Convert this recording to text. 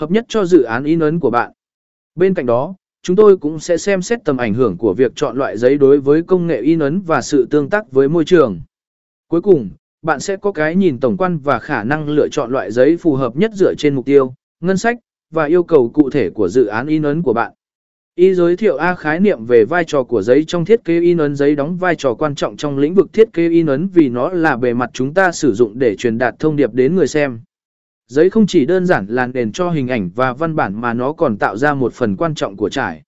hợp nhất cho dự án in ấn của bạn. Bên cạnh đó, chúng tôi cũng sẽ xem xét tầm ảnh hưởng của việc chọn loại giấy đối với công nghệ in ấn và sự tương tác với môi trường. Cuối cùng, bạn sẽ có cái nhìn tổng quan và khả năng lựa chọn loại giấy phù hợp nhất dựa trên mục tiêu, ngân sách và yêu cầu cụ thể của dự án in ấn của bạn. Y giới thiệu A khái niệm về vai trò của giấy trong thiết kế in ấn giấy đóng vai trò quan trọng trong lĩnh vực thiết kế in ấn vì nó là bề mặt chúng ta sử dụng để truyền đạt thông điệp đến người xem. Giấy không chỉ đơn giản là nền cho hình ảnh và văn bản mà nó còn tạo ra một phần quan trọng của trải.